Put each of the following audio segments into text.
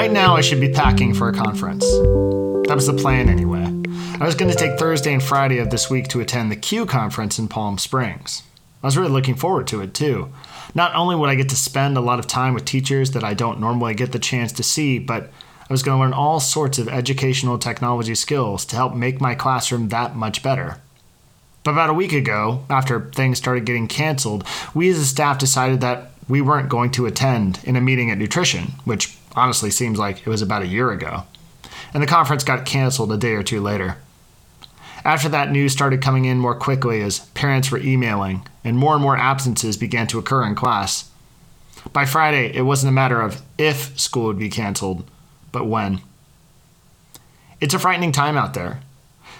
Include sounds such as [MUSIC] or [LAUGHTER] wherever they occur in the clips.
Right now, I should be packing for a conference. That was the plan anyway. I was going to take Thursday and Friday of this week to attend the CUE conference in Palm Springs. I was really looking forward to it too. Not only would I get to spend a lot of time with teachers that I don't normally get the chance to see, but I was going to learn all sorts of educational technology skills to help make my classroom that much better. But about a week ago, after things started getting canceled, we as a staff decided that we weren't going to attend in a meeting at nutrition, which honestly seems like it was about a year ago. And the conference got canceled a day or two later. After that, news started coming in more quickly as parents were emailing, and more and more absences began to occur in class. By Friday, it wasn't a matter of if school would be canceled, but when. It's a frightening time out there.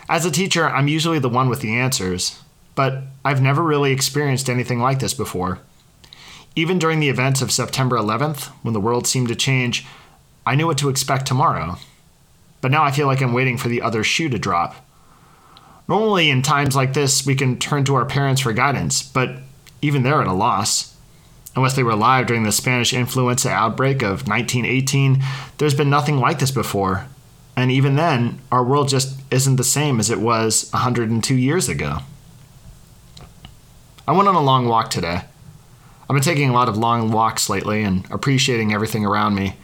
As a teacher, I'm usually the one with the answers, but I've never really experienced anything like this before. Even during the events of September 11th, when the world seemed to change, I knew what to expect tomorrow. But now I feel like I'm waiting for the other shoe to drop. Normally, in times like this, we can turn to our parents for guidance, but even they're at a loss. Unless they were alive during the Spanish influenza outbreak of 1918, there's been nothing like this before. And even then, our world just isn't the same as it was 102 years ago. I went on a long walk today. I've been taking a lot of long walks lately and appreciating everything around me.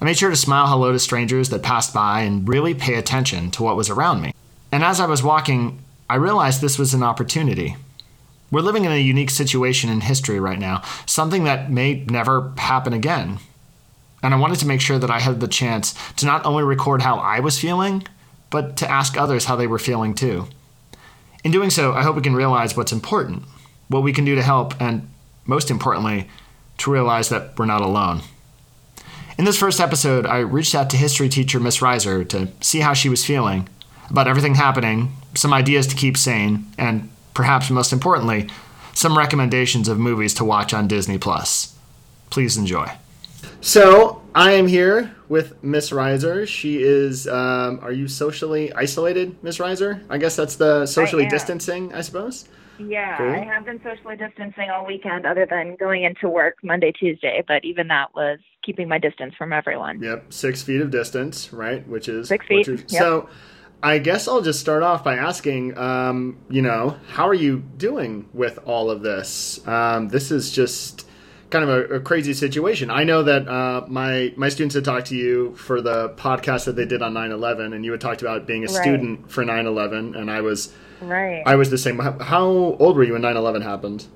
I made sure to smile hello to strangers that passed by and really pay attention to what was around me. And as I was walking, I realized this was an opportunity. We're living in a unique situation in history right now, something that may never happen again. And I wanted to make sure that I had the chance to not only record how I was feeling, but to ask others how they were feeling too. In doing so, I hope we can realize what's important, what we can do to help, and most importantly, to realize that we're not alone. In this first episode, I reached out to history teacher Miss Reiser to see how she was feeling about everything happening, some ideas to keep sane, and perhaps most importantly, some recommendations of movies to watch on Disney Plus. Please enjoy. So I am here with Miss Reiser. She is. Um, are you socially isolated, Miss Reiser? I guess that's the socially distancing, I suppose. Yeah, cool. I have been socially distancing all weekend, other than going into work Monday, Tuesday. But even that was keeping my distance from everyone. Yep, six feet of distance, right? Which is six feet. Is, yep. So, I guess I'll just start off by asking, um, you know, how are you doing with all of this? Um, this is just kind of a, a, crazy situation. I know that uh, my my students had talked to you for the podcast that they did on 9/11, and you had talked about being a right. student for 9/11, and I was Right. I was the same. How old were you when 9/11 happened?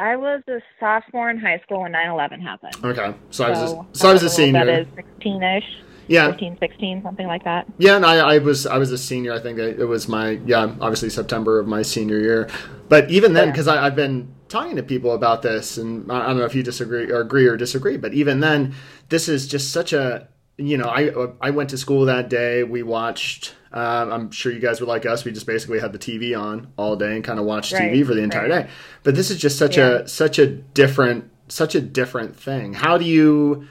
I was a sophomore in high school when 9/11 happened. Okay, so, so I was a, so I was a senior. That is 16ish. Yeah, 15, 16, something like that. Yeah, and I, I was I was a senior. I think it was my yeah, obviously September of my senior year. But even then, because yeah. I've been talking to people about this, and I don't know if you disagree or agree or disagree, but even then, this is just such a you know I I went to school that day. We watched um, I'm sure you guys were like us. We just basically had the TV on all day and kind of watched right, TV for the entire right. day. But this is just such yeah. a such a different such a different thing. How do you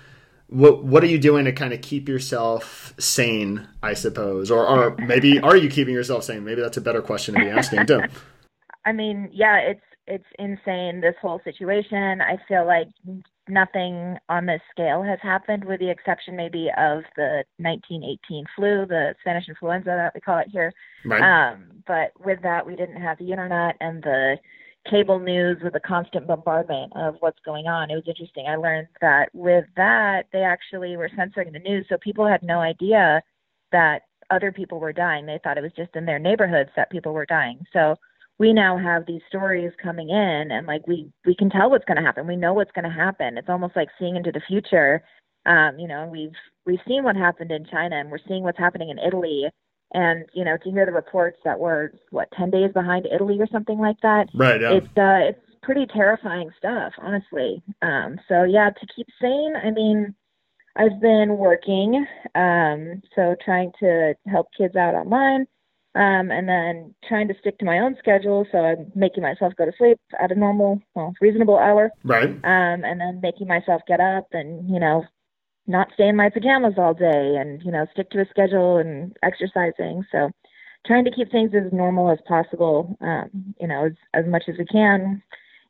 what what are you doing to kind of keep yourself sane? I suppose, or or maybe are you keeping yourself sane? Maybe that's a better question to be asking too. [LAUGHS] I mean, yeah, it's it's insane this whole situation. I feel like nothing on this scale has happened, with the exception maybe of the 1918 flu, the Spanish influenza that we call it here. Right. Um, but with that, we didn't have the internet and the cable news with the constant bombardment of what's going on. It was interesting. I learned that with that, they actually were censoring the news, so people had no idea that other people were dying. They thought it was just in their neighborhoods that people were dying. So we now have these stories coming in and like we we can tell what's going to happen. We know what's going to happen. It's almost like seeing into the future. Um you know we've we've seen what happened in china and we're seeing what's happening in italy. And you know to hear the reports that we're what 10 days behind italy or something like that right yeah. it's uh it's pretty terrifying stuff honestly. Um so yeah to keep sane i mean i've been working um so trying to help kids out online um, and then trying to stick to my own schedule. So I'm making myself go to sleep at a normal, well, reasonable hour. Right. Um, and then making myself get up and, you know, not stay in my pajamas all day and, you know, stick to a schedule and exercising. So trying to keep things as normal as possible, um, you know, as, as much as we can,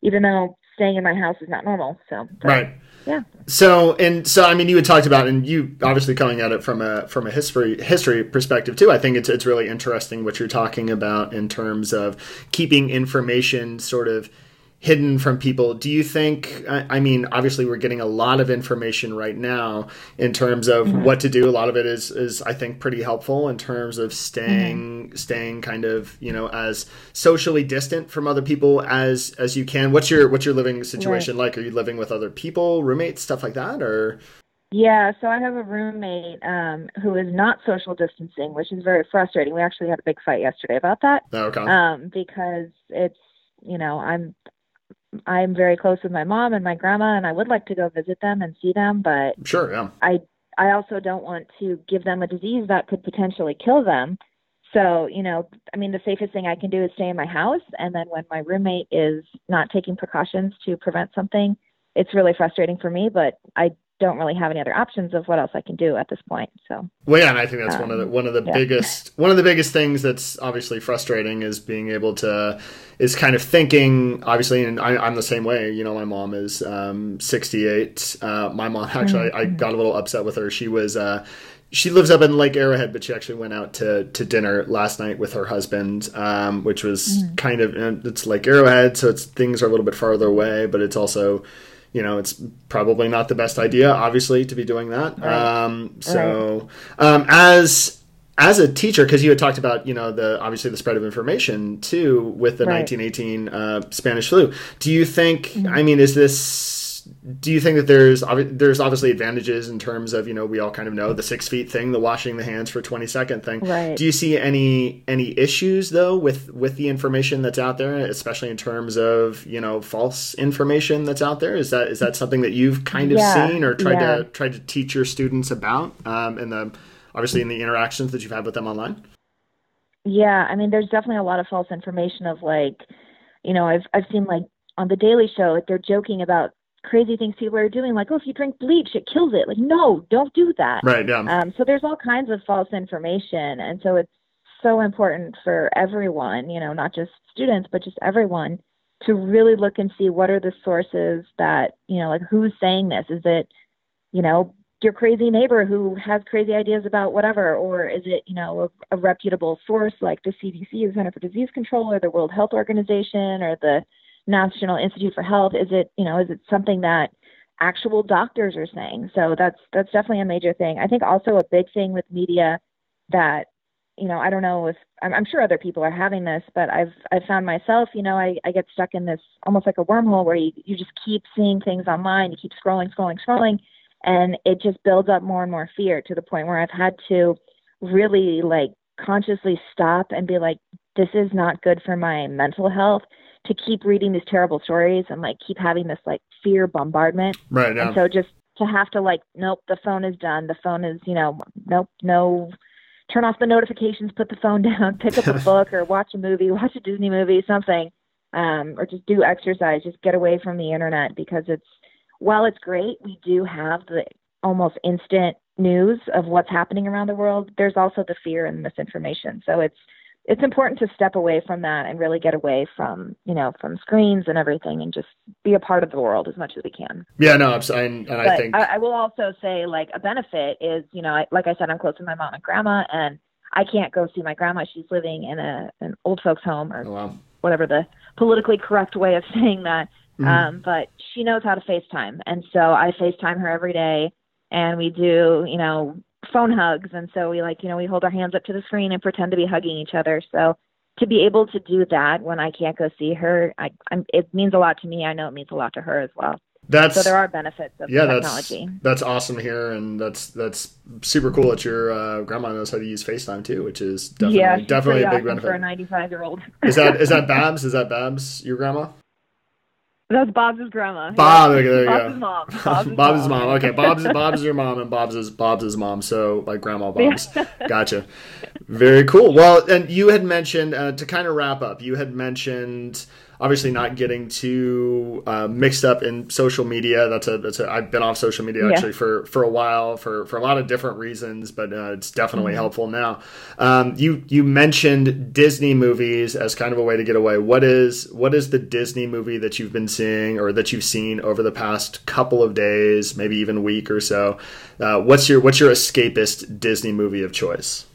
even though staying in my house is not normal. So but, right. Yeah. So and so, I mean, you had talked about, and you obviously coming at it from a from a history history perspective too. I think it's it's really interesting what you're talking about in terms of keeping information sort of hidden from people. Do you think? I mean, obviously, we're getting a lot of information right now in terms of mm-hmm. what to do. A lot of it is is I think pretty helpful in terms of staying mm-hmm. staying kind of you know as socially distant from other people as as you can. What's your what's your living situation right. like? Are you living with other people, roommates, stuff like that, or? Yeah, so I have a roommate um, who is not social distancing, which is very frustrating. We actually had a big fight yesterday about that. Oh, okay. Um, because it's you know I'm I'm very close with my mom and my grandma, and I would like to go visit them and see them, but sure, yeah. I I also don't want to give them a disease that could potentially kill them. So, you know, I mean, the safest thing I can do is stay in my house, and then when my roommate is not taking precautions to prevent something, it's really frustrating for me. But I don't really have any other options of what else I can do at this point. So well, yeah, and I think that's um, one of the one of the yeah. biggest one of the biggest things that's obviously frustrating is being able to is kind of thinking obviously, and I, am the same way. You know, my mom is um, 68. Uh, my mom actually, mm-hmm. I, I, got a little upset with her. She was. Uh, she lives up in Lake Arrowhead, but she actually went out to, to dinner last night with her husband, um, which was mm. kind of it's Lake Arrowhead, so it's things are a little bit farther away, but it's also you know, it's probably not the best idea, obviously, to be doing that. Right. Um, so, right. um, as as a teacher, because you had talked about, you know, the obviously the spread of information too with the right. 1918 uh, Spanish flu. Do you think? Mm-hmm. I mean, is this do you think that there's there's obviously advantages in terms of you know we all kind of know the six feet thing, the washing the hands for twenty second thing. Right. Do you see any any issues though with with the information that's out there, especially in terms of you know false information that's out there? Is that is that something that you've kind of yeah, seen or tried yeah. to tried to teach your students about um, in the obviously in the interactions that you've had with them online? Yeah, I mean, there's definitely a lot of false information of like, you know, I've I've seen like on the Daily Show, they're joking about crazy things people are doing, like, oh, if you drink bleach, it kills it. Like, no, don't do that. Right. Yeah. Um, so there's all kinds of false information, and so it's so important for everyone, you know, not just students, but just everyone, to really look and see what are the sources that, you know, like who's saying this? Is it, you know, your crazy neighbor who has crazy ideas about whatever, or is it, you know, a, a reputable source like the CDC, the Center for Disease Control, or the World Health Organization, or the National Institute for Health? Is it, you know, is it something that actual doctors are saying? So that's that's definitely a major thing. I think also a big thing with media that, you know, I don't know if I'm, I'm sure other people are having this, but I've I've found myself, you know, I, I get stuck in this almost like a wormhole where you you just keep seeing things online, you keep scrolling, scrolling, scrolling, and it just builds up more and more fear to the point where I've had to really like consciously stop and be like, this is not good for my mental health to keep reading these terrible stories and like keep having this like fear bombardment. Right. Yeah. And so just to have to like, nope, the phone is done. The phone is, you know, nope, no. Turn off the notifications, put the phone [LAUGHS] down, pick up a [LAUGHS] book or watch a movie, watch a Disney movie, something, um, or just do exercise. Just get away from the internet because it's while it's great, we do have the almost instant news of what's happening around the world. There's also the fear and misinformation. So it's it's important to step away from that and really get away from you know from screens and everything and just be a part of the world as much as we can yeah no I'm, and, and i think I, I, will also say like a benefit is you know I, like i said i'm close to my mom and grandma and i can't go see my grandma she's living in a an old folks home or oh, wow. whatever the politically correct way of [LAUGHS] saying that mm-hmm. um, but she knows how to facetime and so i facetime her every day and we do you know phone hugs. And so we like you know we hold our hands up to the screen and pretend to be hugging each other. So to be able to do that when i can't go see her I, I'm, it means a lot to me. I know it means a lot to her as well. That's so there are benefits of yeah, technology. that's that's awesome here and that's that's super cool that your uh, grandma knows how to use facetime too which is definitely yeah, definitely a big awesome benefit for a 95 year old is that is that [LAUGHS] babs? Is that babs your grandma that's Bob's grandma. Bob, yeah. there you Bob's go. Mom. Bob's, [LAUGHS] Bob's mom. mom. Okay, Bob's Bob's your mom, and Bob's is Bob's his mom. So like grandma Bob's. gotcha. Very cool. Well, and you had mentioned uh, to kind of wrap up. You had mentioned obviously not getting too uh, mixed up in social media. That's a that's a. I've been off social media Yeah. actually for for a while for for a lot of different reasons, but uh, it's definitely helpful now. Um, you you mentioned Disney movies as kind of a way to get away. What is what is the Disney movie that you've been seeing or that you've seen over the past couple of days, maybe even week or so? Uh, what's your what's your escapist Disney movie of choice?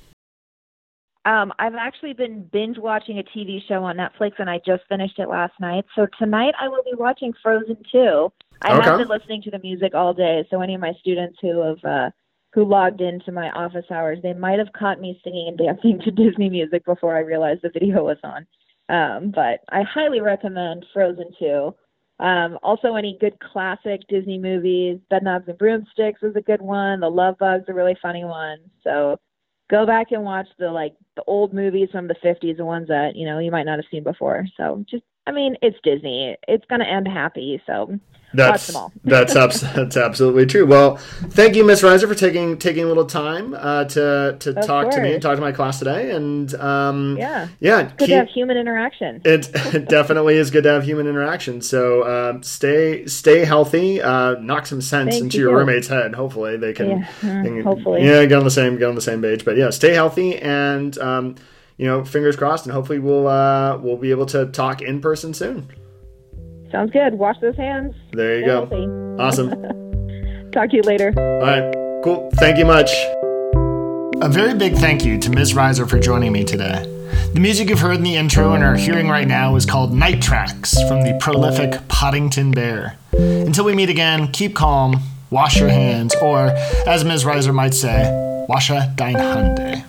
Um, I've actually been binge watching a TV show on Netflix, and I just finished it last night. So tonight I will be watching Frozen 2. I Okay. have been listening to the music all day, so any of my students who have uh, who logged into my office hours, they might have caught me singing and dancing to Disney music before I realized the video was on. Um, but I highly recommend Frozen 2. Um, also, any good classic Disney movies, Bedknobs and Broomsticks is a good one. The Love Bug's a really funny one. So go back and watch the like the old movies from the 50s, the ones that you know you might not have seen before. So just, I mean, it's Disney. It's gonna end happy. So That's [LAUGHS] that's abs- that's absolutely true. Well, thank you, Miss Reiser, for taking taking a little time uh, to to Of talk to me and talk to my class today. And um, yeah, yeah, good keep- to have human interaction. [LAUGHS] it, it definitely is good to have human interaction. So um, stay stay healthy. Uh, knock some sense Thank into you. your roommate's head. Hopefully they can. Yeah, uh, they can- hopefully. Yeah, get on the same get on the same page. But yeah, stay healthy and um, you know, fingers crossed. And hopefully we'll uh, we'll be able to talk in person soon. Sounds good. Wash those hands. There you Stay go. healthy. Awesome. [LAUGHS] Talk to you later. All right. Cool. Thank you much. A very big thank you to Ms. Reiser for joining me today. The music you've heard in the intro and are hearing right now is called Night Tracks from the prolific Poddington Bear. Until we meet again, keep calm, wash your hands, or as Ms. Reiser might say, washa dein Hande.